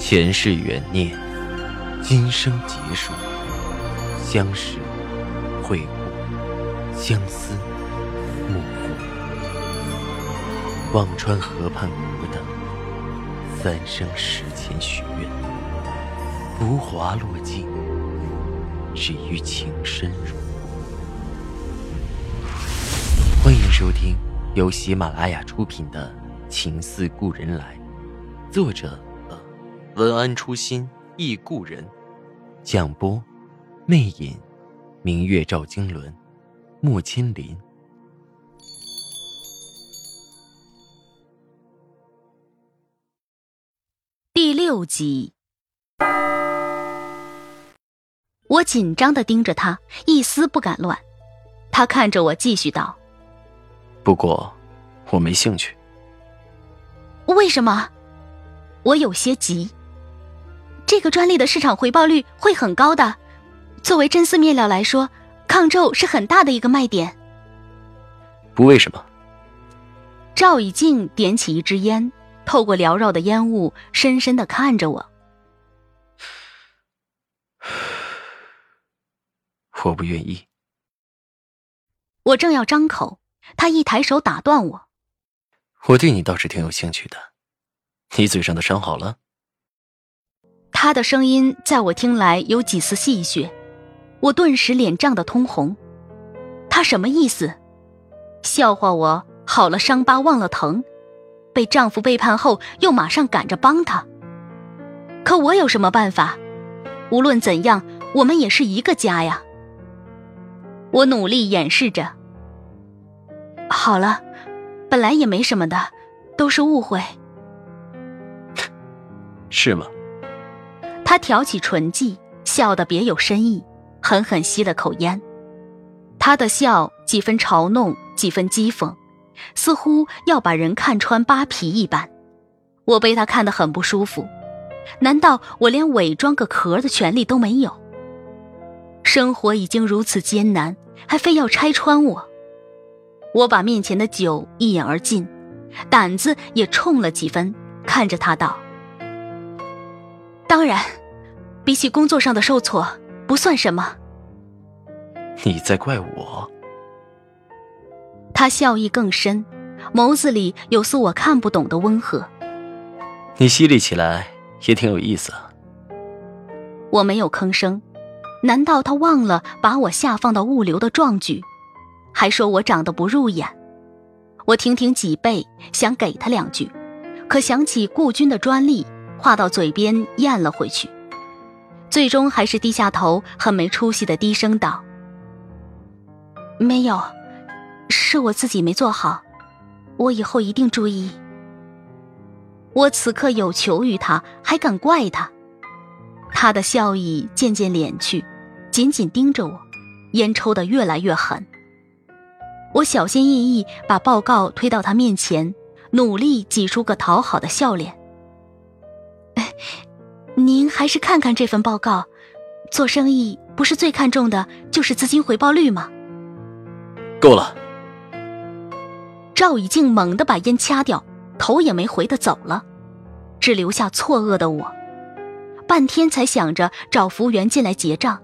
前世缘孽，今生劫数，相识、会故，相思、幕后。忘川河畔孤等，三生石前许愿，浮华落尽，只余情深入。欢迎收听由喜马拉雅出品的《情似故人来》，作者文安初心忆故人，蒋波魅影，明月照经纶，木千林。第六集，我紧张的盯着他，一丝不敢乱。他看着我，继续道：“不过，我没兴趣。为什么？我有些急。这个专利的市场回报率会很高的，作为真丝面料来说，抗皱是很大的一个卖点。不为什么？”赵以静点起一支烟。透过缭绕的烟雾，深深的看着我。我不愿意。我正要张口，他一抬手打断我。我对你倒是挺有兴趣的，你嘴上的伤好了？他的声音在我听来有几丝戏谑，我顿时脸涨得通红。他什么意思？笑话我好了伤疤忘了疼？被丈夫背叛后，又马上赶着帮他。可我有什么办法？无论怎样，我们也是一个家呀。我努力掩饰着。好了，本来也没什么的，都是误会。是吗？他挑起唇际，笑得别有深意，狠狠吸了口烟。他的笑几分嘲弄，几分讥讽。似乎要把人看穿扒皮一般，我被他看得很不舒服。难道我连伪装个壳的权利都没有？生活已经如此艰难，还非要拆穿我？我把面前的酒一饮而尽，胆子也冲了几分，看着他道：“当然，比起工作上的受挫，不算什么。”你在怪我？他笑意更深，眸子里有丝我看不懂的温和。你犀利起来也挺有意思啊。我没有吭声。难道他忘了把我下放到物流的壮举，还说我长得不入眼？我挺挺脊背，想给他两句，可想起顾军的专利，话到嘴边咽了回去。最终还是低下头，很没出息的低声道：“没有。”是我自己没做好，我以后一定注意。我此刻有求于他，还敢怪他？他的笑意渐渐敛去，紧紧盯着我，烟抽得越来越狠。我小心翼翼把报告推到他面前，努力挤出个讨好的笑脸。您还是看看这份报告，做生意不是最看重的就是资金回报率吗？够了。赵以静猛地把烟掐掉，头也没回的走了，只留下错愕的我。半天才想着找服务员进来结账，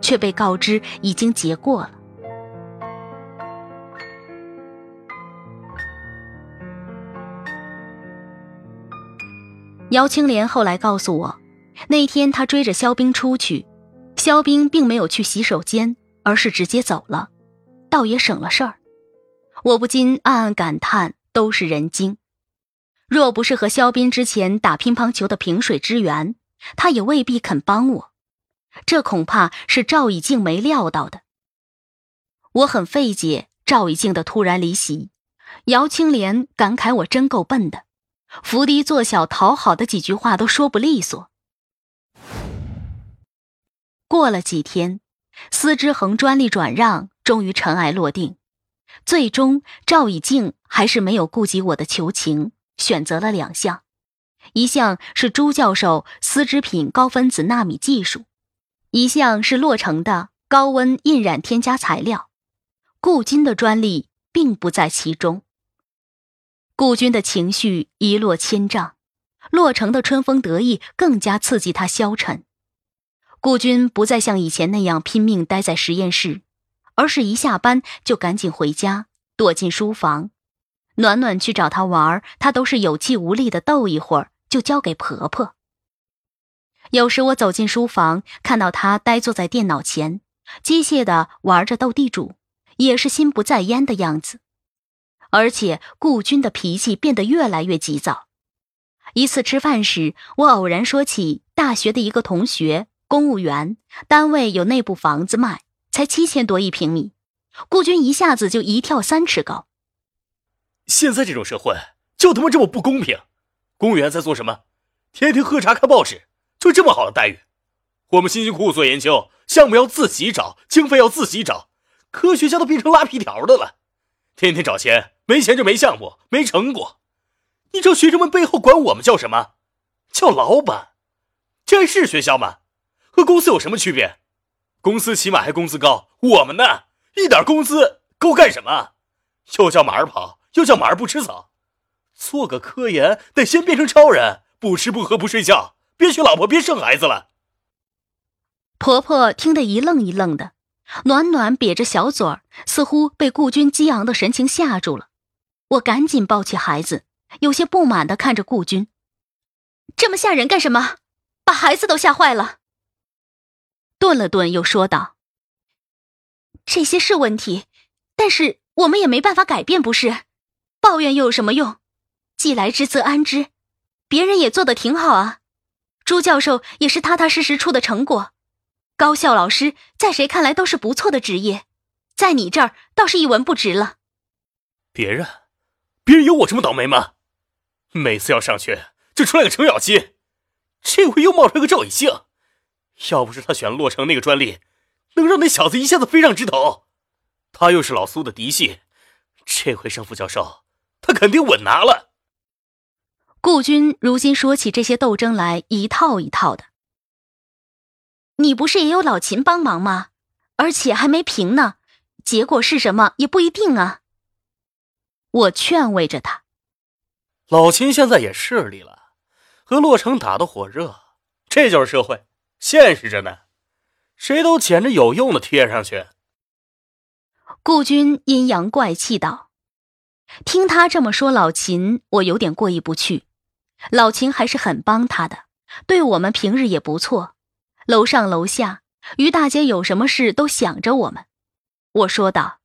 却被告知已经结过了。姚青莲后来告诉我，那天他追着肖冰出去，肖冰并没有去洗手间，而是直接走了，倒也省了事儿。我不禁暗暗感叹：都是人精。若不是和肖斌之前打乒乓球的萍水之缘，他也未必肯帮我。这恐怕是赵以静没料到的。我很费解赵以静的突然离席。姚青莲感慨：“我真够笨的，伏低做小讨好的几句话都说不利索。”过了几天，司之恒专利转让终于尘埃落定。最终，赵以静还是没有顾及我的求情，选择了两项，一项是朱教授丝织品高分子纳米技术，一项是洛成的高温印染添加材料。顾军的专利并不在其中。顾军的情绪一落千丈，洛城的春风得意更加刺激他消沉。顾军不再像以前那样拼命待在实验室，而是一下班就赶紧回家，躲进书房。暖暖去找他玩，他都是有气无力的逗一会儿，就交给婆婆。有时我走进书房，看到他呆坐在电脑前，机械的玩着斗地主，也是心不在焉的样子。而且顾军的脾气变得越来越急躁。一次吃饭时，我偶然说起大学的一个同学，公务员，单位有内部房子卖，才七千多一平米。顾军一下子就一跳三尺高。现在这种社会就他妈这么不公平！公务员在做什么？天天喝茶看报纸，就这么好的待遇？我们辛辛苦苦做研究，项目要自己找，经费要自己找，科学家都变成拉皮条的了，天天找钱，没钱就没项目，没成果。你知道学生们背后管我们叫什么？叫老板。这还是学校吗？和公司有什么区别？公司起码还工资高，我们呢，一点工资够干什么？又叫马儿跑。又叫马儿不吃草，做个科研得先变成超人，不吃不喝不睡觉，别娶老婆别生孩子了。婆婆听得一愣一愣的，暖暖瘪着小嘴儿，似乎被顾军激昂的神情吓住了。我赶紧抱起孩子，有些不满的看着顾军：“这么吓人干什么？把孩子都吓坏了。”顿了顿，又说道：“这些是问题，但是我们也没办法改变，不是？”抱怨又有什么用？既来之则安之，别人也做的挺好啊。朱教授也是踏踏实实出的成果，高校老师在谁看来都是不错的职业，在你这儿倒是一文不值了。别人，别人有我这么倒霉吗？每次要上去就出来个程咬金，这回又冒出来个赵以兴。要不是他选洛城那个专利，能让那小子一下子飞上枝头，他又是老苏的嫡系，这回胜副教授。他肯定稳拿了。顾军如今说起这些斗争来，一套一套的。你不是也有老秦帮忙吗？而且还没平呢，结果是什么也不一定啊。我劝慰着他。老秦现在也势利了，和洛城打得火热，这就是社会，现实着呢。谁都捡着有用的贴上去。顾军阴阳怪气道。听他这么说，老秦，我有点过意不去。老秦还是很帮他的，对我们平日也不错。楼上楼下，于大姐有什么事都想着我们。我说道：“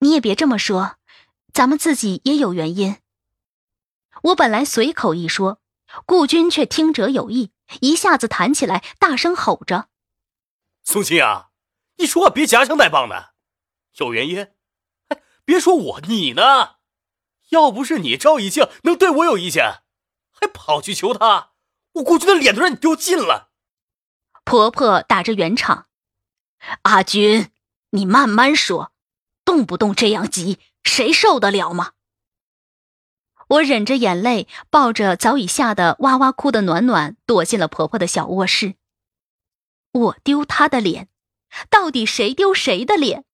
你也别这么说，咱们自己也有原因。”我本来随口一说，顾军却听者有意，一下子弹起来，大声吼着：“宋清啊，你说话别夹枪带棒的，有原因。”哎别说我，你呢？要不是你赵以静能对我有意见，还跑去求他，我顾军的脸都让你丢尽了。婆婆打着圆场，阿军，你慢慢说，动不动这样急，谁受得了吗？我忍着眼泪，抱着早已吓得哇哇哭的暖暖，躲进了婆婆的小卧室。我丢她的脸，到底谁丢谁的脸？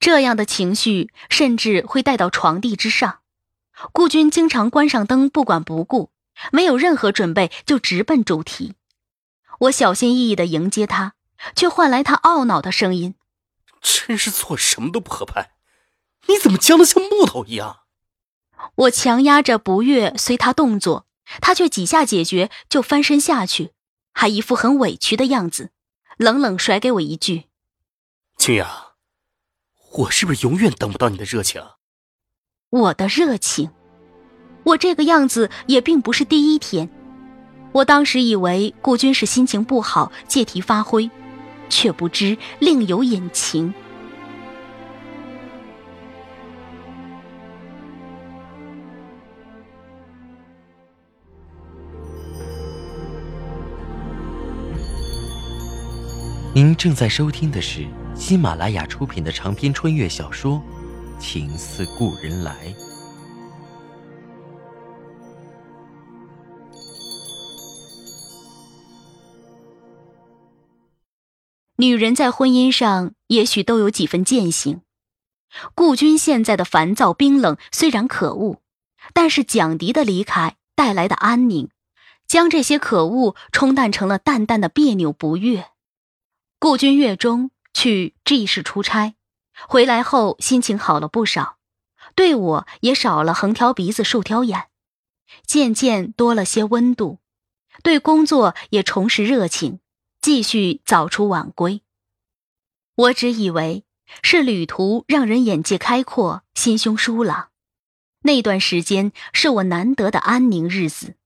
这样的情绪甚至会带到床地之上。顾军经常关上灯，不管不顾，没有任何准备就直奔主题。我小心翼翼地迎接他，却换来他懊恼的声音：“真是做什么都不合拍，你怎么僵得像木头一样？”我强压着不悦随他动作，他却几下解决就翻身下去，还一副很委屈的样子，冷冷甩给我一句：“清雅。”我是不是永远等不到你的热情？我的热情，我这个样子也并不是第一天。我当时以为顾军是心情不好，借题发挥，却不知另有隐情。您正在收听的是。喜马拉雅出品的长篇穿越小说《情似故人来》。女人在婚姻上也许都有几分贱性。顾军现在的烦躁冰冷虽然可恶，但是蒋迪的离开带来的安宁，将这些可恶冲淡成了淡淡的别扭不悦。顾君月中去 G 市出差，回来后心情好了不少，对我也少了横挑鼻子竖挑眼，渐渐多了些温度，对工作也重拾热情，继续早出晚归。我只以为是旅途让人眼界开阔，心胸舒朗，那段时间是我难得的安宁日子。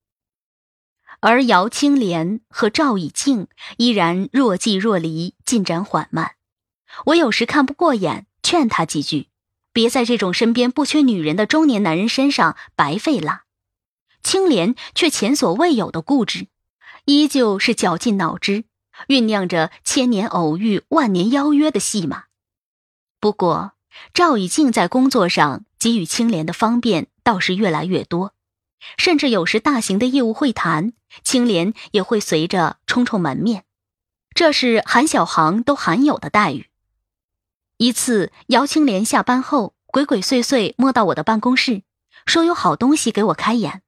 而姚青莲和赵以静依然若即若离，进展缓慢。我有时看不过眼，劝他几句，别在这种身边不缺女人的中年男人身上白费了。青莲却前所未有的固执，依旧是绞尽脑汁，酝酿着千年偶遇、万年邀约的戏码。不过，赵以静在工作上给予青莲的方便倒是越来越多。甚至有时大型的业务会谈，青莲也会随着充充门面，这是韩小航都罕有的待遇。一次，姚青莲下班后鬼鬼祟祟摸到我的办公室，说有好东西给我开眼。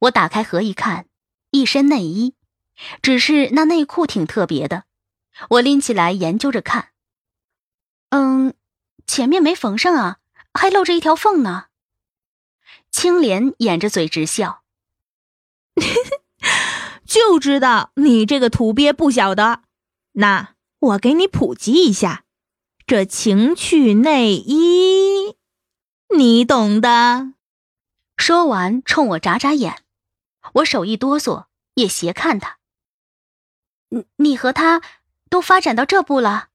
我打开盒一看，一身内衣，只是那内裤挺特别的。我拎起来研究着看，嗯，前面没缝上啊，还露着一条缝呢。青莲掩着嘴直笑，就知道你这个土鳖不晓得。那我给你普及一下，这情趣内衣，你懂的。说完，冲我眨眨眼，我手一哆嗦，也斜看他。你你和他都发展到这步了？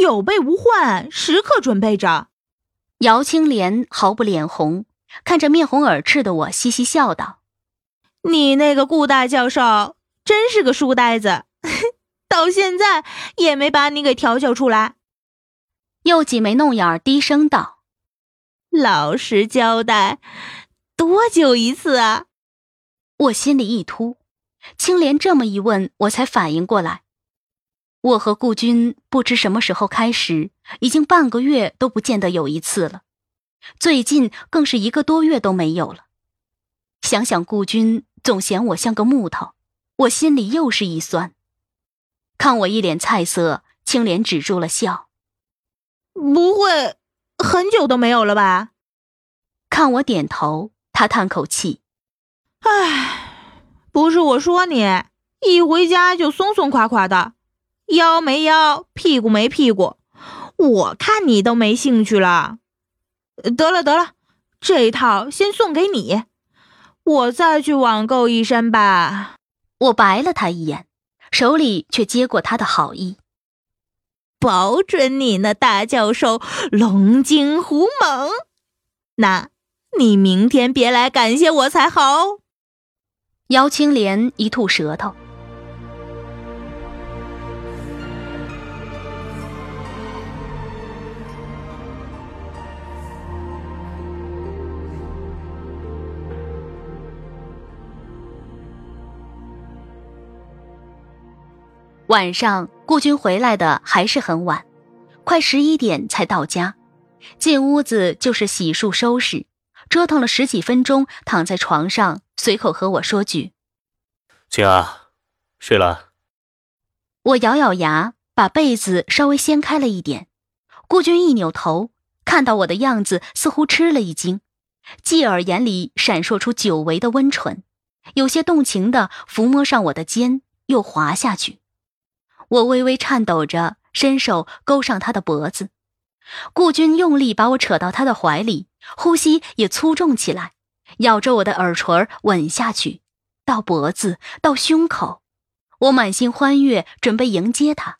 有备无患，时刻准备着。姚青莲毫不脸红。看着面红耳赤的我，嘻嘻笑道：“你那个顾大教授真是个书呆子，到现在也没把你给调教出来。”又挤眉弄眼，低声道：“老实交代，多久一次啊？”我心里一突，青莲这么一问，我才反应过来，我和顾军不知什么时候开始，已经半个月都不见得有一次了。最近更是一个多月都没有了。想想顾军总嫌我像个木头，我心里又是一酸。看我一脸菜色，青莲止住了笑。不会很久都没有了吧？看我点头，他叹口气：“唉，不是我说你，一回家就松松垮垮的，腰没腰，屁股没屁股，我看你都没兴趣了。”得了得了，这套先送给你，我再去网购一身吧。我白了他一眼，手里却接过他的好意，保准你那大教授龙精虎猛。那，你明天别来感谢我才好。姚青莲一吐舌头。晚上，顾军回来的还是很晚，快十一点才到家。进屋子就是洗漱收拾，折腾了十几分钟，躺在床上，随口和我说句：“青啊，睡了。”我咬咬牙，把被子稍微掀开了一点。顾军一扭头，看到我的样子，似乎吃了一惊，继而眼里闪烁出久违的温存，有些动情的抚摸上我的肩，又滑下去。我微微颤抖着，伸手勾上他的脖子，顾军用力把我扯到他的怀里，呼吸也粗重起来，咬着我的耳垂吻下去，到脖子，到胸口。我满心欢悦，准备迎接他，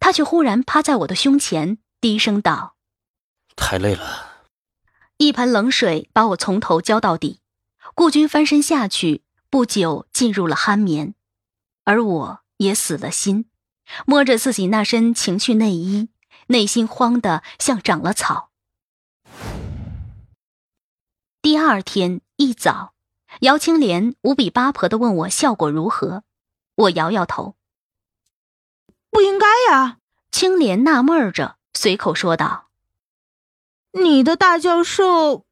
他却忽然趴在我的胸前，低声道：“太累了。”一盆冷水把我从头浇到底，顾军翻身下去，不久进入了酣眠，而我也死了心。摸着自己那身情趣内衣，内心慌得像长了草。第二天一早，姚青莲无比八婆的问我效果如何，我摇摇头，不应该呀。青莲纳闷着，随口说道：“你的大教授，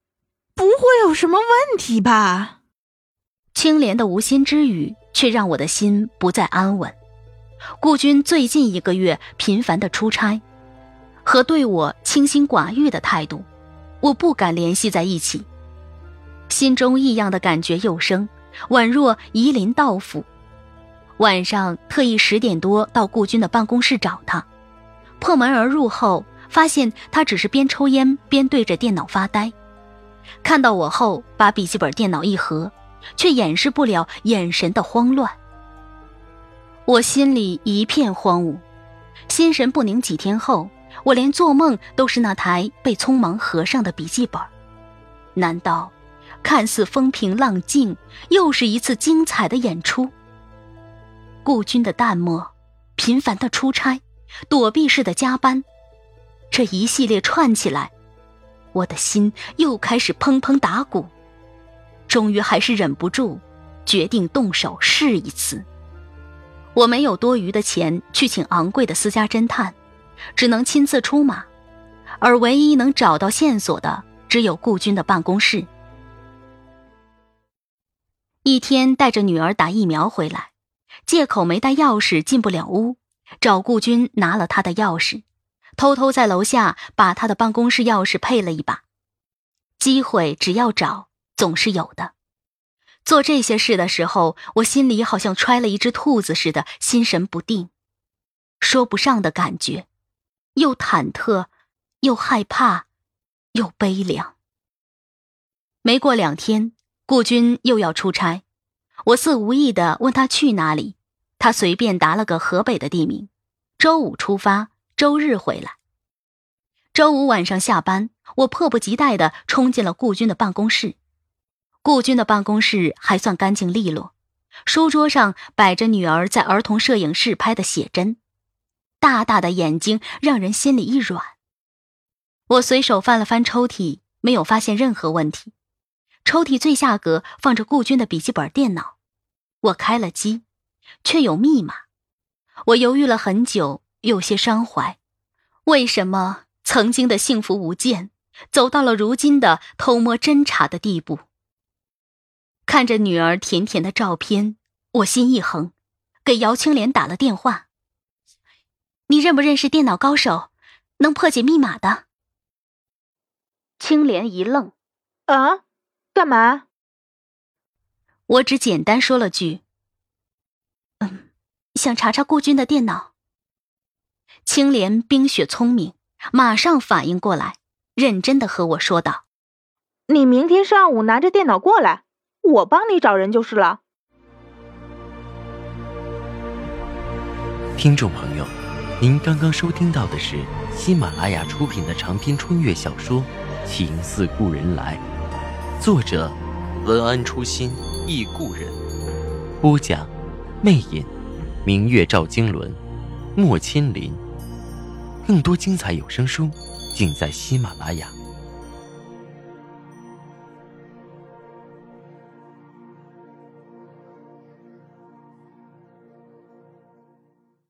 不不会有什么问题吧？青莲的无心之语，却让我的心不再安稳。顾军最近一个月频繁的出差，和对我清心寡欲的态度，我不敢联系在一起。心中异样的感觉又生，宛若夷陵道府。晚上特意十点多到顾军的办公室找他，破门而入后，发现他只是边抽烟边对着电脑发呆。看到我后，把笔记本电脑一合，却掩饰不了眼神的慌乱。我心里一片荒芜，心神不宁。几天后，我连做梦都是那台被匆忙合上的笔记本。难道，看似风平浪静，又是一次精彩的演出？顾军的淡漠，频繁的出差，躲避式的加班，这一系列串起来，我的心又开始砰砰打鼓。终于还是忍不住，决定动手试一次。我没有多余的钱去请昂贵的私家侦探，只能亲自出马，而唯一能找到线索的只有顾军的办公室。一天带着女儿打疫苗回来，借口没带钥匙进不了屋，找顾军拿了他的钥匙，偷偷在楼下把他的办公室钥匙配了一把。机会只要找，总是有的。做这些事的时候，我心里好像揣了一只兔子似的，心神不定，说不上的感觉，又忐忑，又害怕，又悲凉。没过两天，顾军又要出差，我似无意的问他去哪里，他随便答了个河北的地名，周五出发，周日回来。周五晚上下班，我迫不及待的冲进了顾军的办公室。顾军的办公室还算干净利落，书桌上摆着女儿在儿童摄影室拍的写真，大大的眼睛让人心里一软。我随手翻了翻抽屉，没有发现任何问题。抽屉最下格放着顾军的笔记本电脑，我开了机，却有密码。我犹豫了很久，有些伤怀。为什么曾经的幸福无间，走到了如今的偷摸侦查的地步？看着女儿甜甜的照片，我心一横，给姚青莲打了电话。你认不认识电脑高手，能破解密码的？青莲一愣，啊，干嘛？我只简单说了句：“嗯，想查查顾军的电脑。”青莲冰雪聪明，马上反应过来，认真的和我说道：“你明天上午拿着电脑过来。”我帮你找人就是了。听众朋友，您刚刚收听到的是喜马拉雅出品的长篇穿越小说《情似故人来》，作者文安初心忆故人，播讲魅影，明月照经纶，莫千林。更多精彩有声书，尽在喜马拉雅。